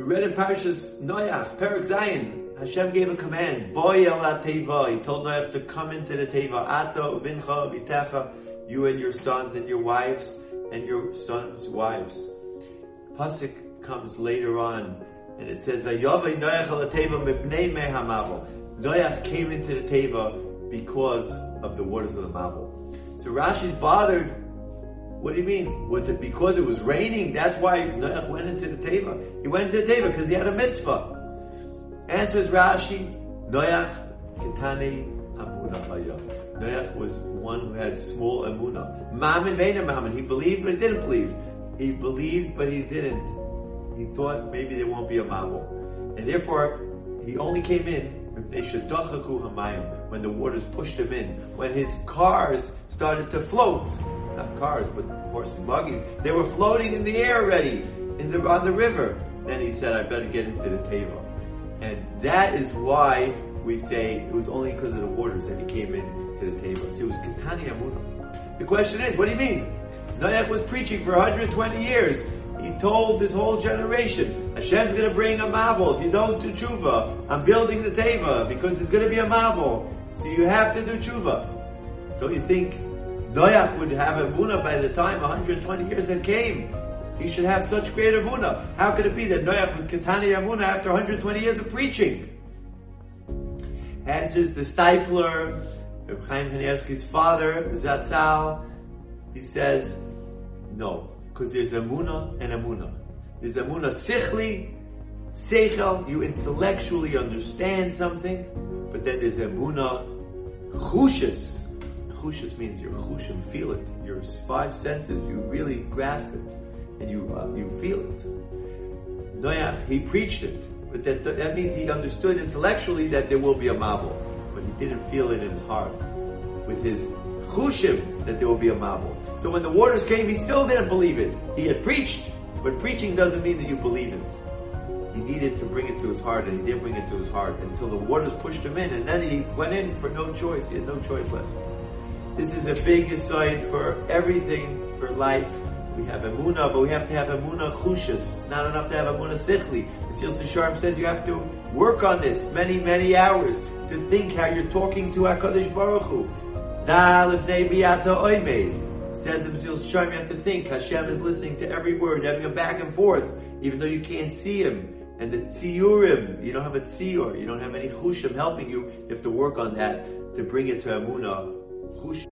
We read in Parashas Noach, Perek Zayin, Hashem gave a command, Boy el teva. He told Noach to come into the teva. Ato, vincha, vitecha, you and your sons and your wives and your sons' wives. Pasuk comes later on, and it says, Vayovei Noach el teva mipnei mehamavel. Noach came into the teva because of the waters of the Mabel. So Rashi's bothered what do you mean? Was it because it was raining? That's why Noach went into the Teva. He went into the Teva because he had a mitzvah. Answers Rashi, Noach Ketane Amuna Haya. Noach was one who had small Amuna. Mammon Vena Mammon. He believed but he didn't believe. He believed but he didn't. He thought maybe there won't be a Mabel. And therefore, he only came in when the waters pushed him in. When his cars started to float not cars, but horse and buggies. They were floating in the air already in the on the river. Then he said, "I better get into the teva," and that is why we say it was only because of the waters that he came into the teva. So it was Katani Amuna. The question is, what do you mean? Noach was preaching for 120 years. He told this whole generation, Hashem's going to bring a mabel. If you don't do tshuva, I'm building the teva because there's going to be a mabel. So you have to do tshuva. Don't you think Noach would have a Muna by the time 120 years had came. He should have such great Muna. How could it be that Noach was Ketani Amuna after 120 years of preaching? Answers the Steipler, Reb Chaim Kanievsky's father, Zatzal. He says, no, because there's Amuna and Amuna. There's Amuna Sichli, Seichel, you intellectually understand something, but then there's Amuna Chushis, chushas means your chushim, feel it. Your five senses, you really grasp it, and you uh, you feel it. Noach, he preached it, but that that means he understood intellectually that there will be a mabul, but he didn't feel it in his heart, with his chushim that there will be a mabul. So when the waters came, he still didn't believe it. He had preached, but preaching doesn't mean that you believe it. He needed to bring it to his heart, and he did bring it to his heart until the waters pushed him in, and then he went in for no choice. He had no choice left. This is a big aside for everything for life. We have emuna, but we have to have emuna chushas. Not enough to have emuna sichli. Mesilas Yesharim says you have to work on this many, many hours to think how you're talking to Hakadosh Baruch Hu. Says the Mesilas Yesharim, you have to think Hashem is listening to every word, having a back and forth, even though you can't see Him. And the tziyurim, you don't have a tziyur, you don't have any chushim helping you. You have to work on that to bring it to emuna. Hoş